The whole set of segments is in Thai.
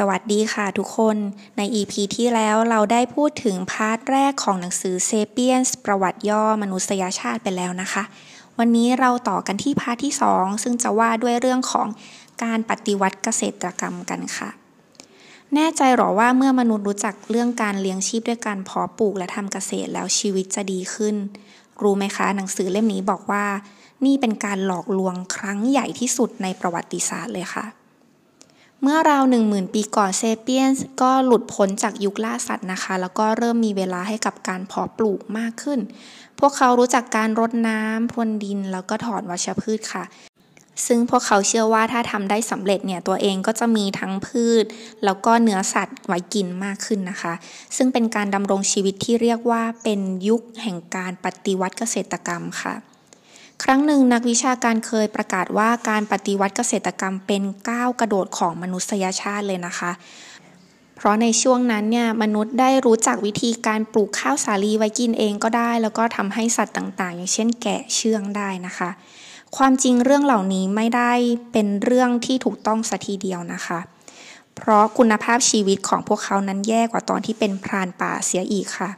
สวัสดีค่ะทุกคนใน EP ที่แล้วเราได้พูดถึง part แรกของหนังสือ Sapiens ประวัติย่อมนุษยชาติไปแล้วนะคะ วันนี้เราต่อกันที่ part ที่ 2 ซึ่งจะว่าด้วยเรื่องของการปฏิวัติเกษตรกรรมกันค่ะ แน่ใจหรอว่าเมื่อมนุษย์รู้จักเรื่องการเลี้ยงชีพด้วยการเพาะปลูกและทำเกษตรแล้วชีวิตจะดีขึ้น รู้ไหมคะ หนังสือเล่มนี้บอกว่า นี่เป็นการหลอกลวงครั้งใหญ่ที่สุดในประวัติศาสตร์เลยค่ะ เมื่อราวหนึ่งหมื่นปีก่อนเซเปียนส์ก็หลุดพ้นจากยุคล่าสัตว์นะคะ แล้วก็เริ่มมีเวลาให้กับการเพาะปลูกมากขึ้น พวกเขารู้จักการรดน้ำพรวนดินแล้วก็ถอนวัชพืชค่ะ ซึ่งพวกเขาเชื่อว่าถ้าทำได้สำเร็จเนี่ย ตัวเองก็จะมีทั้งพืช แล้วก็เนื้อสัตว์ไว้กินมากขึ้นนะคะ ซึ่งเป็นการดำรงชีวิตที่เรียกว่าเป็นยุคแห่งการปฏิวัติเกษตรกรรมค่ะ ครั้งหนึ่งนักวิชาการเคยประกาศว่าการปฏิวัติเกษตรกรรมเป็นก้าวกระโดดของมนุษยชาติเลยนะคะ เพราะในช่วงนั้นเนี่ยมนุษย์ได้รู้จักวิธีการปลูกข้าวสาลีไว้กินเองก็ได้ แล้วก็ทำให้สัตว์ต่างๆ อย่างเช่นแกะเชื่องได้นะคะ ความจริงเรื่องเหล่านี้ไม่ได้เป็นเรื่องที่ถูกต้องสัทีเดียวนะคะ เพราะคุณภาพชีวิตของพวกเขานั้นแย่กว่าตอนที่เป็นพรานป่าเสียอีกค่ะ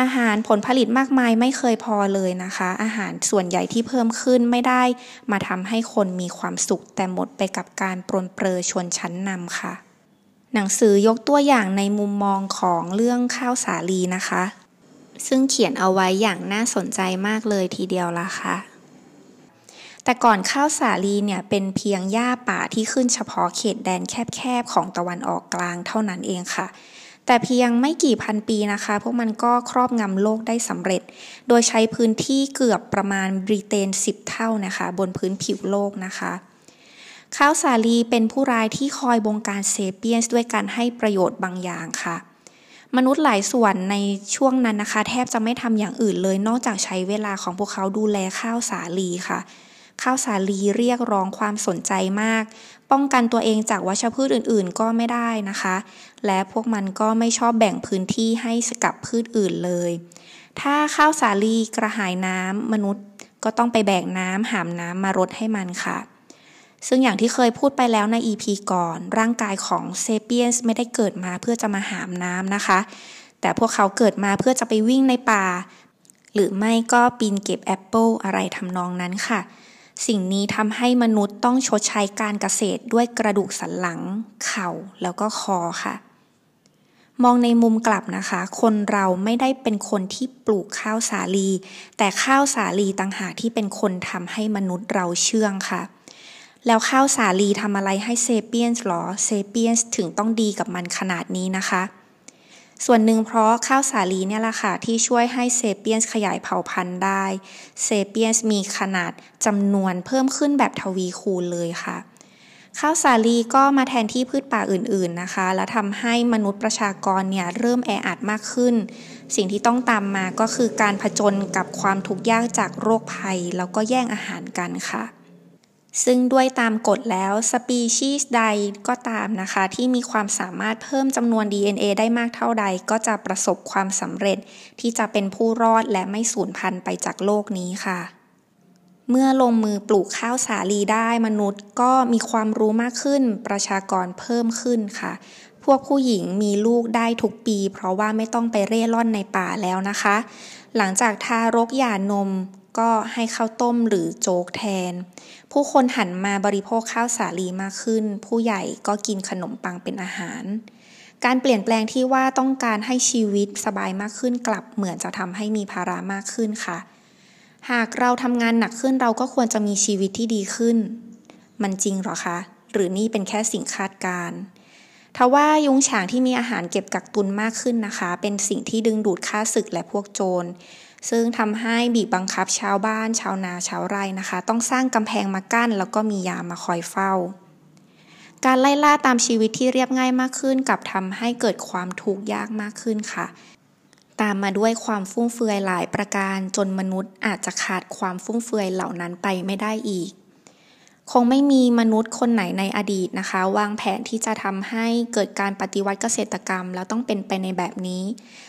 อาหารผลผลิตมากมายไม่เคยพอเลยนะคะ อาหารส่วนใหญ่ที่เพิ่มขึ้นไม่ได้ มาทำให้คนมีความสุข แต่หมดไปกับการปรนเปรอชนชั้นนำค่ะ หนังสือยกตัวอย่างในมุมมองของเรื่องข้าวสาลีนะคะ ซึ่งเขียนเอาไว้อย่างน่าสนใจมากเลยทีเดียวละค่ะแต่ก่อนข้าวสาลีเนี่ยเป็นเพียงหญ้าป่าที่ขึ้นเฉพาะเขตแดนแคบๆของตะวันออกกลางเท่านั้นเองค่ะ แต่เพียงไม่กี่พันปีนะคะ พวกมันก็ครอบงำโลกได้สำเร็จ โดยใช้พื้นที่เกือบประมาณบริเตน 10 เท่านะคะ บนพื้นผิวโลกนะคะข้าวสาลีเป็นผู้ร้ายที่คอยบงการเซเปียนส์ด้วยการให้ประโยชน์บางอย่างค่ะ มนุษย์หลายส่วนในช่วงนั้นนะคะ แทบจะไม่ทำอย่างอื่นเลยนอกจากใช้เวลาของพวกเขาดูแลข้าวสาลีค่ะ ข้าวสาลีเรียกร้องความสนใจมาก ป้องกันตัวเองจากวัชพืชอื่นๆ ก็ไม่ได้นะคะ และพวกมันก็ไม่ชอบแบ่งพื้นที่ให้กับพืชอื่นเลย ถ้าข้าวสาลีกระหายน้ำมนุษย์ก็ต้องไปแบ่งน้ำหามน้ำมารดให้มันค่ะซึ่งอย่างที่เคยพูดไปแล้วใน EP ก่อน ร่างกายของเซเปียนส์ไม่ได้เกิดมาเพื่อจะมาหามน้ำนะคะ แต่พวกเขาเกิดมาเพื่อจะไปวิ่งในป่า หรือไม่ก็ปีนเก็บแอปเปิลอะไรทำนองนั้นค่ะ สิ่งนี้ทำให้มนุษย์ต้องชดใช้การเกษตรด้วยกระดูกสันหลัง เข่าแล้วก็คอค่ะ มองในมุมกลับนะคะ คนเราไม่ได้เป็นคนที่ปลูกข้าวสาลี แต่ข้าวสาลีต่างหากที่เป็นคนทำให้มนุษย์เราเชื่องค่ะ แล้วข้าวสาลีทำอะไรให้เซเปียนส์หรอเซเปียนส์ถึงต้องดีกับมันขนาดนี้นะคะ ส่วนหนึ่งเพราะข้าวสาลีเนี่ยแหละค่ะที่ช่วยให้เซเปียนสขยายเผ่าพันธุ์ได้ เซเปียนส์มีขนาดจำนวนเพิ่มขึ้นแบบทวีคูณเลยค่ะ ข้าวสาลีก็มาแทนที่พืชป่าอื่นๆนะคะ และทำให้มนุษย์ประชากรเนี่ยเริ่มแออัดมากขึ้น สิ่งที่ต้องตามมาก็คือการผจญกับความทุกข์ยากจากโรคภัย แล้วก็แย่งอาหารกันค่ะ ซึ่งด้วยตามกฎแล้วสปีชีส์ใดก็ตามนะคะ ที่มีความสามารถเพิ่มจำนวน DNA ได้มากเท่าใด ก็จะประสบความสำเร็จ ที่จะเป็นผู้รอดและไม่สูญพันธุ์ไปจากโลกนี้ค่ะ เมื่อลงมือปลูกข้าวสาลีได้มนุษย์ก็มีความรู้มากขึ้น ประชากรเพิ่มขึ้นค่ะ พวกผู้หญิงมีลูกได้ทุกปี เพราะว่าไม่ต้องไปเร่ร่อนในป่าแล้วนะคะ หลังจากทารกหย่านม ก็ให้ข้าวต้มหรือโจ๊กแทน ผู้คนหันมาบริโภคข้าวสาลีมากขึ้น ผู้ใหญ่ก็กินขนมปังเป็นอาหาร การเปลี่ยนแปลงที่ว่าต้องการให้ชีวิตสบายมากขึ้นกลับเหมือนจะทำให้มีภาระมากขึ้นค่ะ หากเราทำงานหนักขึ้นเราก็ควรจะมีชีวิตที่ดีขึ้น มันจริงหรอคะ หรือนี่เป็นแค่สิ่งคาดการทว่ายุงฉางที่มีอาหารเก็บกักตุนมากขึ้นนะคะ เป็นสิ่งที่ดึงดูดค่าศึกและพวกโจร ซึ่งทำให้บีบบังคับชาวบ้านชาวนาชาวไร่นะคะ ต้องสร้างกำแพงมากั้น แล้วก็มียามมาคอยเฝ้า การไล่ล่าตามชีวิตที่เรียบง่ายมากขึ้น กับทำให้เกิดความทุกข์ยากมากขึ้นค่ะ ตามมาด้วยความฟุ่มเฟือยหลายประการจนมนุษย์อาจจะขาดความฟุ่มเฟือยเหล่านั้นไปไม่ได้อีก คงไม่มีมนุษย์คนไหนในอดีตนะคะ วางแผนที่จะทำให้เกิดการปฏิวัติเกษตรกรรม แล้วต้องเป็นไปในแบบนี้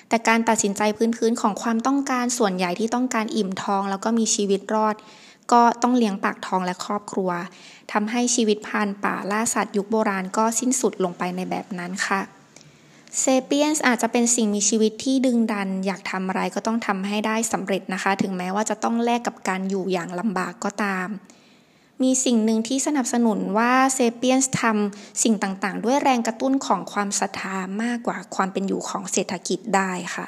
แต่การตัดสินใจพื้นๆของความต้องการส่วนใหญ่ที่ต้องการอิ่มท้อง แล้วก็มีชีวิตรอด ก็ต้องเลี้ยงปากท้องและครอบครัวทำให้ชีวิตพานป่าล่าสัตว์ยุคโบราณก็สิ้นสุดลงไปในแบบนั้นค่ะเซเปียนส์อาจจะเป็นสิ่งมีชีวิตที่ดึงดัน อยากทำอะไรก็ต้องทำให้ได้สำเร็จนะคะ ถึงแม้ว่าจะต้องแลกกับการอยู่อย่างลำบากก็ตาม มีสิ่งหนึ่งที่สนับสนุนว่าเซเปียนส์ทำสิ่งต่างๆ ด้วยแรงกระตุ้นของความศรัทธามากกว่าความเป็นอยู่ของเศรษฐกิจได้ค่ะ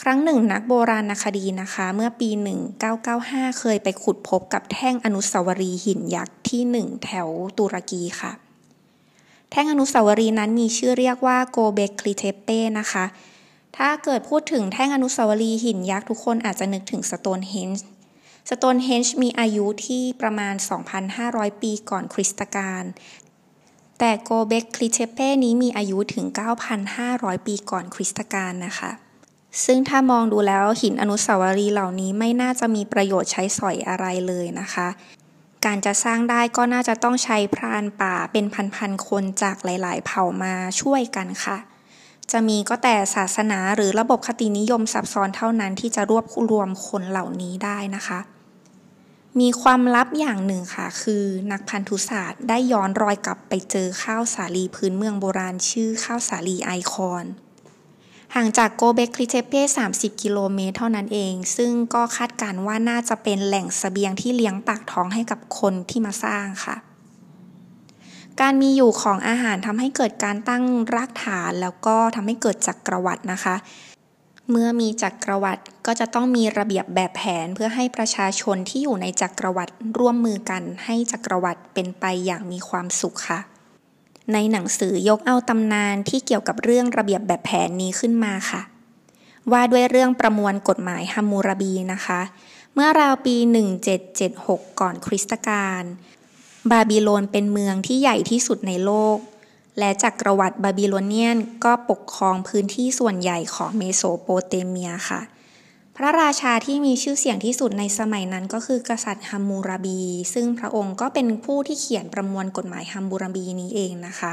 ครั้งหนึ่งนักโบราณคดีนะคะ เมื่อปี 1995 เคยไปขุดพบกับแท่งอนุสาวรีย์หินยักษ์ที่หนึ่งแถวตุรกีค่ะ แท่งอนุสาวรีย์นั้นมีชื่อเรียกว่าโกเบกคลิเทเป้นะคะถ้าเกิดพูดถึงแท่งอนุสาวรีย์หินยักษ์ทุกคนอาจจะนึกถึงสโตนเฮนจ์ สโตนเฮนจ์มีอายุที่ประมาณ 2,500 ปีก่อนคริสตกาล แต่โกเบกคลิเทเป้นี้มีอายุถึง 9,500 ปีก่อนคริสตกาลนะคะ ซึ่งถ้ามองดูแล้วหินอนุสาวรีย์เหล่านี้ไม่น่าจะมีประโยชน์ใช้สอยอะไรเลยนะคะ การจะสร้างได้ก็น่าจะต้องใช้พรานป่าเป็นพันๆคนจากหลาย ๆ เผ่ามาช่วยกันค่ะจะมีก็แต่ศาสนาหรือระบบคตินิยมซับซ้อนเท่านั้นที่จะรวบรวมคนเหล่านี้ได้นะคะ มีความลับอย่างหนึ่งค่ะ คือนักพันธุศาสตร์ได้ย้อนรอยกลับไปเจอข้าวสาลีพื้นเมืองโบราณชื่อข้าวสาลีไอคอน ห่างจากโกเบคลิเทเป้ 30 กิโลเมตรเท่านั้นเอง ซึ่งก็คาดการว่าน่าจะเป็นแหล่งสเสบียงที่เลี้ยงปากท้องให้กับคนที่มาสร้างค่ะ การมีอยู่ของอาหารทำให้เกิดการตั้งรากฐานแล้วก็ทำให้เกิดจักรวรรดินะคะ เมื่อมีจักรวรรดิก็จะต้องมีระเบียบแบบแผนเพื่อให้ประชาชนที่อยู่ในจักรวรรดิร่วมมือกันให้จักรวรรดิเป็นไปอย่างมีความสุขค่ะ ในหนังสือยกเอาตำนานที่เกี่ยวกับเรื่องระเบียบแบบแผนนี้ขึ้นมาค่ะ ว่าด้วยเรื่องประมวลกฎหมายฮัมมูรบีนะคะ เมื่อราวปี 1776 ก่อนคริสตกาลบาบิโลนเป็นเมืองที่ใหญ่ที่สุดในโลก และจักรวรรดิบาบิโลเนียนก็ปกครองพื้นที่ส่วนใหญ่ของเมโสโปเตเมียค่ะ พระราชาที่มีชื่อเสียงที่สุดในสมัยนั้นก็คือกษัตริย์ฮัมมูราบี ซึ่งพระองค์ก็เป็นผู้ที่เขียนประมวลกฎหมายฮัมมูราบีนี้เองนะคะ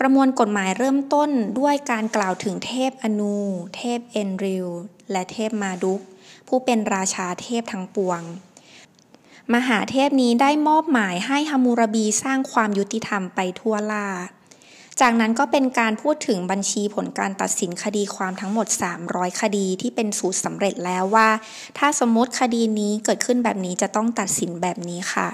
ประมวลกฎหมายเริ่มต้นด้วยการกล่าวถึงเทพอนู เทพเอนริล และเทพมาดุกผู้เป็นราชาเทพทั้งปวง มหาเทพนี้ได้มอบหมายให้ฮัมมูราบีสร้างความยุติธรรมไปทั่วล่า จากนั้นก็เป็นการพูดถึงบัญชีผลการตัดสินคดีความทั้งหมด 300 คดีที่เป็นสูตรสำเร็จแล้วว่า ถ้าสมมติคดีนี้เกิดขึ้นแบบนี้จะต้องตัดสินแบบนี้ค่ะ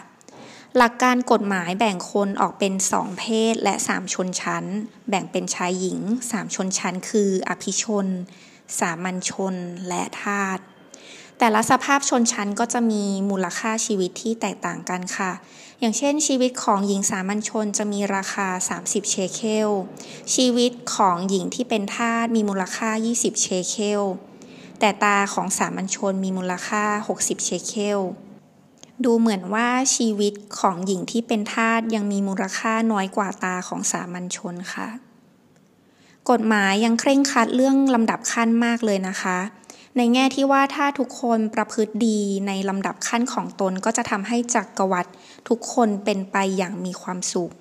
หลักการกฎหมายแบ่งคนออกเป็น 2 เพศและ 3 ชนชั้น แบ่งเป็นชายหญิง 3 ชนชั้น คือ อภิชน สามัญชน และทาส แต่ละสภาพชนชั้นก็จะมีมูลค่าชีวิตที่แตกต่างกันค่ะ อย่างเช่น ชีวิตของหญิงสามัญชนจะมีราคา 30 เชเคล ชีวิตของหญิงที่เป็นทาสมีมูลค่า 20 เชเคล แต่ตาของสามัญชนมีมูลค่า 60 เชเคล ดูเหมือนว่าชีวิตของหญิงที่เป็นทาสยังมีมูลค่าน้อยกว่าตาของสามัญชนค่ะ กฎหมายยังเคร่งครัดเรื่องลำดับขั้นมากเลยนะคะ ในแง่ที่ว่าถ้าทุกคนประพฤติดีในลำดับขั้นของตนก็จะทำให้จักรวรรดิทุกคนเป็นไปอย่างมีความสุข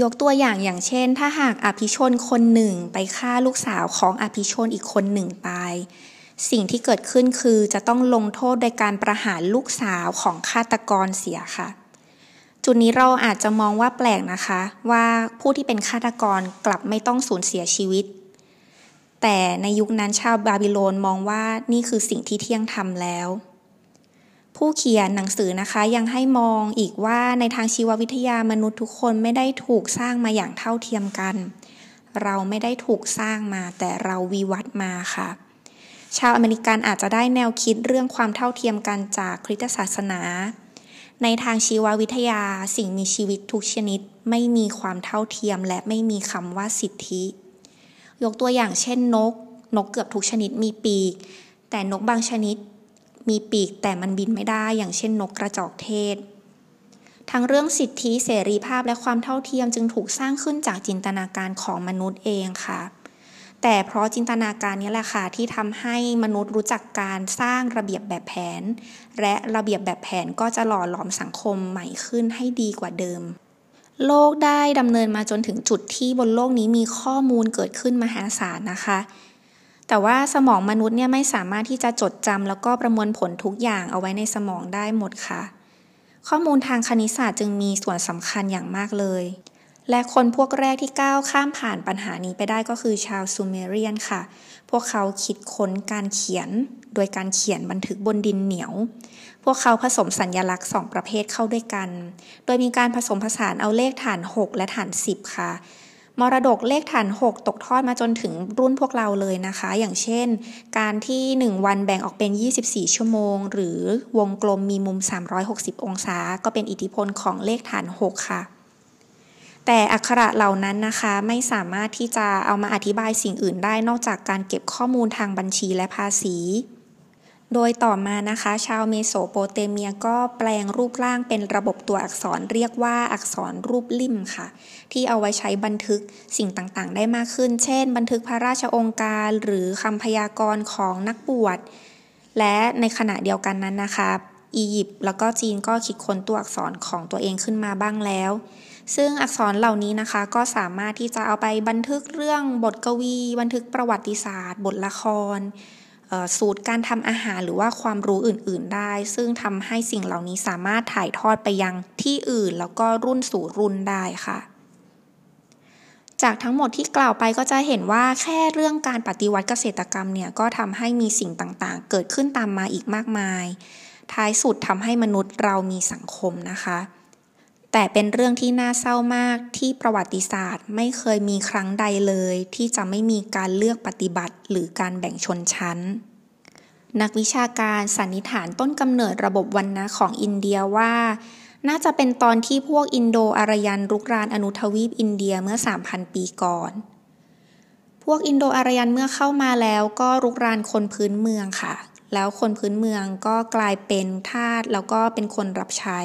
ยกตัวอย่างอย่างเช่น ถ้าหากอภิชนคนหนึ่งไปฆ่าลูกสาวของอภิชนอีกคนหนึ่งตาย สิ่งที่เกิดขึ้นคือจะต้องลงโทษโดยการประหารลูกสาวของฆาตกรเสียค่ะจุดนี้เราอาจจะมองว่าแปลกนะคะ ว่าผู้ที่เป็นฆาตกรกลับไม่ต้องสูญเสียชีวิต แต่ในยุคนั้นชาวบาบิโลนมองว่านี่คือสิ่งที่เที่ยงธรรมแล้ว ผู้เขียนหนังสือนะคะยังให้มองอีกว่าในทางชีววิทยามนุษย์ทุกคนไม่ได้ถูกสร้างมาอย่างเท่าเทียมกัน เราไม่ได้ถูกสร้างมาแต่เราวิวัฒน์มาค่ะ ชาวอเมริกันอาจจะได้แนวคิดเรื่องความเท่าเทียมกันจากคริสตศาสนา ในทางชีววิทยาสิ่งมีชีวิตทุกชนิด ไม่มีความเท่าเทียมและไม่มีคำว่าสิทธิ ยกตัวอย่างเช่นนก นกเกือบทุกชนิดมีปีก แต่นกบางชนิดมีปีกแต่มันบินไม่ได้ อย่างเช่นนกกระจอกเทศ ทั้งเรื่องสิทธิเสรีภาพและความเท่าเทียมจึงถูกสร้างขึ้นจากจินตนาการของมนุษย์เองค่ะ แต่เพราะจินตนาการนี้แหละค่ะที่ทำให้มนุษย์รู้จักการสร้างระเบียบแบบแผน และระเบียบแบบแผนก็จะหล่อหลอมสังคมใหม่ขึ้นให้ดีกว่าเดิม โลกได้ดำเนินมาจนถึงจุดที่บนโลกนี้มีข้อมูลเกิดขึ้นมหาศาลนะคะ แต่ว่าสมองมนุษย์เนี่ยไม่สามารถที่จะจดจำแล้วก็ประมวลผลทุกอย่างเอาไว้ในสมองได้หมดค่ะ ข้อมูลทางคณิตศาสตร์จึงมีส่วนสำคัญอย่างมากเลย และคนพวกแรกที่ก้าวข้ามผ่านปัญหานี้ไปได้ก็คือชาวซูเมเรียนค่ะ พวกเขาคิดค้นการเขียน โดยการเขียนบันทึกบนดินเหนียว พวกเขาผสมสัญญลักษณ์สองประเภทเข้าด้วยกัน โดยมีการผสมผสานเอาเลขฐาน 6 และฐาน 10 ค่ะ มรดกเลขฐาน 6 ตกทอดมาจนถึงรุ่นพวกเราเลยนะคะ อย่างเช่น การที่ 1 วันแบ่งออกเป็น 24 ชั่วโมง หรือวงกลมมีมุม 360 องศา ก็เป็นอิทธิพลของเลขฐาน 6 ค่ะ แต่อักขระเหล่านั้นนะคะไม่สามารถที่จะเอามาอธิบายสิ่งอื่นได้นอกจากการเก็บข้อมูลทางบัญชีและภาษี โดยต่อมานะคะ ชาวเมโสโปเตเมียก็แปลงรูปร่างเป็นระบบตัวอักษรเรียกว่าอักษรรูปลิ่มค่ะ ที่เอาไว้ใช้บันทึกสิ่งต่างๆ ได้มากขึ้น เช่น บันทึกพระราชองค์การ หรือคำพยากรณ์ของนักบวชและในขณะเดียวกันนั้นนะคะ อียิปต์แล้วก็จีนก็คิดค้นตัวอักษรของตัวเองขึ้นมาบ้างแล้ว ซึ่งอักษรเหล่านี้นะคะก็สามารถที่จะเอาไปบันทึกเรื่องบทกวี บันทึกประวัติศาสตร์ บทละครสูตรการทำอาหารหรือว่าความรู้อื่น ๆ ได้ ซึ่งทำให้สิ่งเหล่านี้สามารถถ่ายทอดไปยังที่อื่น แล้วก็รุ่นสู่รุ่นได้ค่ะ จากทั้งหมดที่กล่าวไปก็จะเห็นว่าแค่เรื่องการปฏิวัติเกษตรกรรมเนี่ยก็ทำให้มีสิ่งต่างๆ เกิดขึ้นตามมาอีกมากมาย ท้ายสุดทำให้มนุษย์เรามีสังคมนะคะ แต่เป็นเรื่องที่น่าเศร้ามากที่ประวัติศาสตร์ไม่เคยมีครั้งใดเลย ที่จะไม่มีการเลือกปฏิบัติหรือการแบ่งชนชั้น นักวิชาการสันนิษฐานต้นกำเนิดระบบวันนะของอินเดียว่า น่าจะเป็นตอนที่พวกอินโดอารยันรุกรานอนุทวีปอินเดียเมื่อ 3,000 ปีก่อนพวกอินโดอารยันเมื่อเข้ามาแล้วก็รุกรานคนพื้นเมืองค่ะ แล้วคนพื้นเมืองก็กลายเป็นทาสแล้วก็เป็นคนรับใช้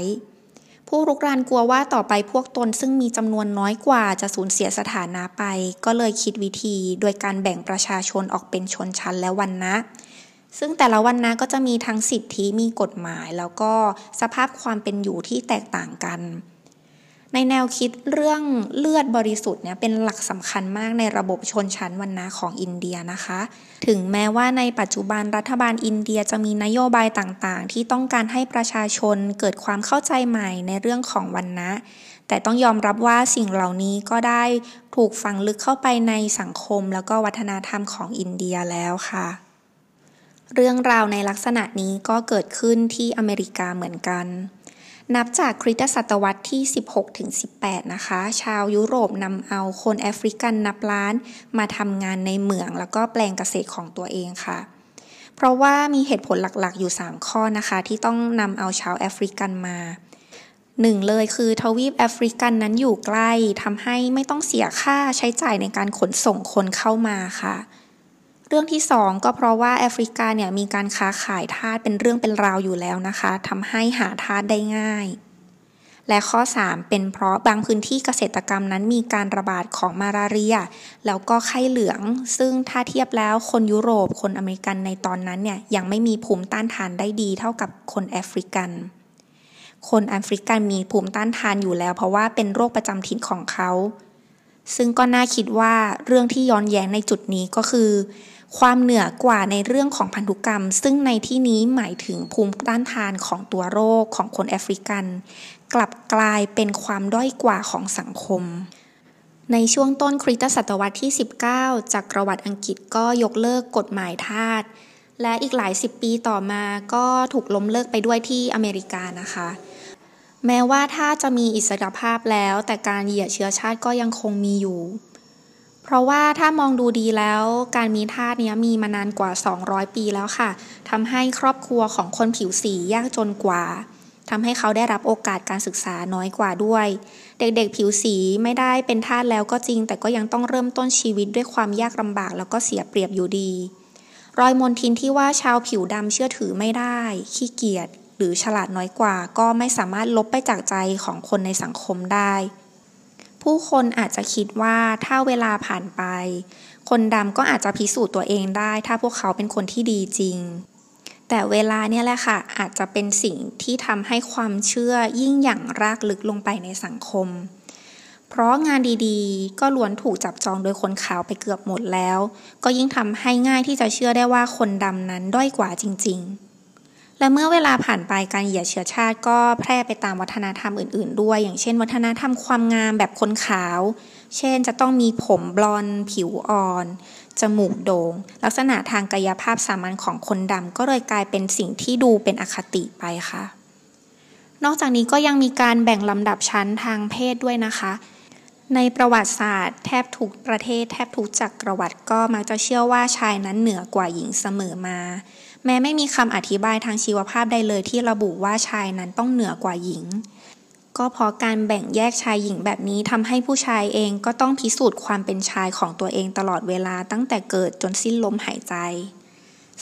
ผู้รุกรานกลัวว่าต่อไปพวกตนซึ่งมีจำนวนน้อยกว่าจะสูญเสียสถานะไป ก็เลยคิดวิธีโดยการแบ่งประชาชนออกเป็นชนชั้นและวันนะซึ่งแต่ละวันนะก็จะมีทั้งสิทธิมีกฎหมาย แล้วก็สภาพความเป็นอยู่ที่แตกต่างกัน ในแนวคิดเรื่องเลือดบริสุทธิ์เนี่ยเป็นหลักสำคัญมากในระบบชนชั้นวรรณะของอินเดียนะคะ ถึงแม้ว่าในปัจจุบันรัฐบาลอินเดียจะมีนโยบายต่างๆ ที่ต้องการให้ประชาชนเกิดความเข้าใจใหม่ในเรื่องของวรรณะ แต่ต้องยอมรับว่าสิ่งเหล่านี้ก็ได้ถูกฝังลึกเข้าไปในสังคมแล้วก็วัฒนธรรมของอินเดียแล้วค่ะ เรื่องราวในลักษณะนี้ก็เกิดขึ้นที่อเมริกาเหมือนกัน นับจากคริสตศตวรรษที่ 16ถึง18 นะคะ ชาวยุโรปนำเอาคนแอฟริกันนับล้าน มาทำงานในเหมืองแล้วก็แปลงเกษตรของตัวเองค่ะ เพราะว่ามีเหตุผลหลักๆ อยู่ 3 ข้อนะคะ ที่ต้องนำเอาชาวแอฟริกันมาหนึ่งเลยคือทวีปแอฟริกันนั้นอยู่ใกล้ทำให้ไม่ต้องเสียค่าใช้จ่ายในการขนส่งคนเข้ามาค่ะ เรื่องที่สองก็เพราะว่าแอฟริกาเนี่ยมีการค้าขายทาสเป็นเรื่องเป็นราวอยู่แล้วนะคะทำให้หาทาสได้ง่าย และข้อ 3 เป็นเพราะบางพื้นที่เกษตรกรรมนั้นมีการระบาดของมาลาเรีย แล้วก็ไข้เหลือง ซึ่งถ้าเทียบแล้วคนยุโรปคนอเมริกันในตอนนั้นเนี่ยยังไม่มีภูมิต้านทานได้ดีเท่ากับคนแอฟริกัน คนแอฟริกันมีภูมิต้านทานอยู่แล้ว เพราะว่าเป็นโรคประจำถิ่นของเขาซึ่งก็น่าคิดว่าเรื่องที่ย้อนแย้งในจุดนี้ก็คือ ความเหนือกว่าในเรื่องของพันธุกรรม ซึ่งในที่นี้หมายถึงภูมิต้านทานของตัวโรคของคนแอฟริกัน กลับกลายเป็นความด้อยกว่าของสังคม ในช่วงต้นคริสตศตวรรษที่ 19 จากประวัติอังกฤษก็ยกเลิกกฎหมายทาสและอีกหลายสิบปีต่อมาก็ถูกล้มเลิกไปด้วยที่อเมริกานะคะ แม้ว่าถ้าจะมีอิสรภาพแล้ว แต่การเหยียดเชื้อชาติก็ยังคงมีอยู่ เพราะว่าถ้ามองดูดีแล้วการมีทาสเนี้ยมีมานานกว่า 200 ปีแล้วค่ะทำให้ครอบครัวของคนผิวสียากจนกว่าทำให้เขาได้รับโอกาสการศึกษาน้อยกว่าด้วย เด็กๆผิวสีไม่ได้เป็นทาสแล้วก็จริง แต่ก็ยังต้องเริ่มต้นชีวิตด้วยความยากลำบากแล้วก็เสียเปรียบอยู่ดี รอยมนทินที่ว่าชาวผิวดำเชื่อถือไม่ได้ ขี้เกียจหรือฉลาดน้อยกว่า ก็ไม่สามารถลบไปจากใจของคนในสังคมได้ ผู้คนอาจจะคิดว่าถ้าเวลาผ่านไป คนดำก็อาจจะพิสูจน์ตัวเองได้ ถ้าพวกเขาเป็นคนที่ดีจริง แต่เวลาเนี่ยแหละค่ะ อาจจะเป็นสิ่งที่ทำให้ความเชื่อยิ่งอย่างรากลึกลงไปในสังคม เพราะงานดีๆ ก็ล้วนถูกจับจองโดยคนขาวไปเกือบหมดแล้ว ก็ยิ่งทำให้ง่ายที่จะเชื่อได้ว่าคนดำนั้นด้อยกว่าจริง ๆ และเมื่อเวลาผ่านไปการเหยียดเชื้อชาติก็แพร่ไปตามวัฒนธรรมอื่น ๆ ด้วย อย่างเช่น วัฒนธรรมความงามแบบคนขาว เช่นจะต้องมีผมบลอนด์ผิวอ่อน จมูกโดง่งลักษณะทางกายภาพสามัญของคนดำก็เลยกลายเป็นสิ่งที่ดูเป็นอคติไปค่ะ นอกจากนี้ก็ยังมีการแบ่งลำดับชั้นทางเพศด้วยนะคะในประวัติศาสตร์แทบทุกประเทศแทบทุกจักรวรรดิก็มักจะเชื่อว่าชายนั้นเหนือกว่าหญิงเสมอมา แม้ไม่มีคำอธิบายทางชีวภาพใดเลยที่ระบุว่าชายนั้นต้องเหนือกว่าหญิง ก็เพราะการแบ่งแยกชายหญิงแบบนี้ทำให้ผู้ชายเองก็ต้องพิสูจน์ความเป็นชายของตัวเองตลอดเวลาตั้งแต่เกิดจนสิ้นลมหายใจ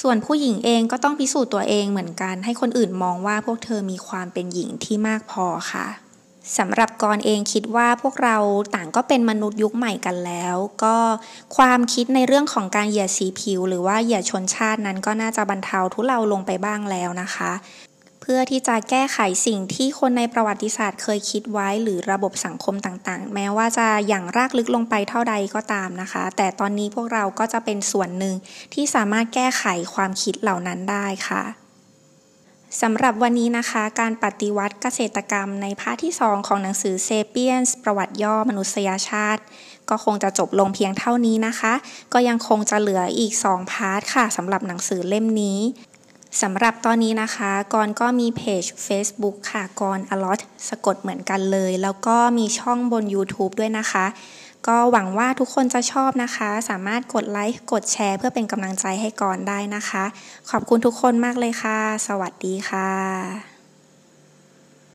ส่วนผู้หญิงเองก็ต้องพิสูจน์ตัวเองเหมือนกัน ให้คนอื่นมองว่าพวกเธอมีความเป็นหญิงที่มากพอค่ะ สำหรับกรเองคิดว่าพวกเราต่างก็เป็นมนุษย์ยุคใหม่กันแล้ว ก็ความคิดในเรื่องของการเหยียดสีผิว หรือว่าเหยียดชนชาตินั้นก็น่าจะบรรเทาทุเลาลงไปบ้างแล้วนะคะ เพื่อที่จะแก้ไขสิ่งที่คนในประวัติศาสตร์เคยคิดไว้ หรือระบบสังคมต่างๆ แม้ว่าจะอย่างรากลึกลงไปเท่าใดก็ตามนะคะ แต่ตอนนี้พวกเราก็จะเป็นส่วนหนึ่งที่สามารถแก้ไขความคิดเหล่านั้นได้ค่ะ สำหรับวันนี้นะคะ การปฏิวัติเกษตรกรรมในภาคที่ 2 ของหนังสือเซเปียนส์ประวัติย่อมนุษยชาติ ก็คงจะจบลงเพียงเท่านี้นะคะ ก็ยังคงจะเหลืออีก 2 part ค่ะสำหรับหนังสือเล่มนี้สำหรับตอนนี้นะคะกอนก็มีเพจ Facebook ค่ะกอนอลอตสะกดเหมือนกันเลย แล้วก็มีช่องบน YouTube ด้วยนะคะ ก็หวังว่าทุกคนจะชอบนะคะ สามารถกดไลค์กดแชร์ เพื่อเป็นกำลังใจให้ก่อนได้นะคะ ขอบคุณทุกคนมากเลยค่ะ สวัสดีค่ะ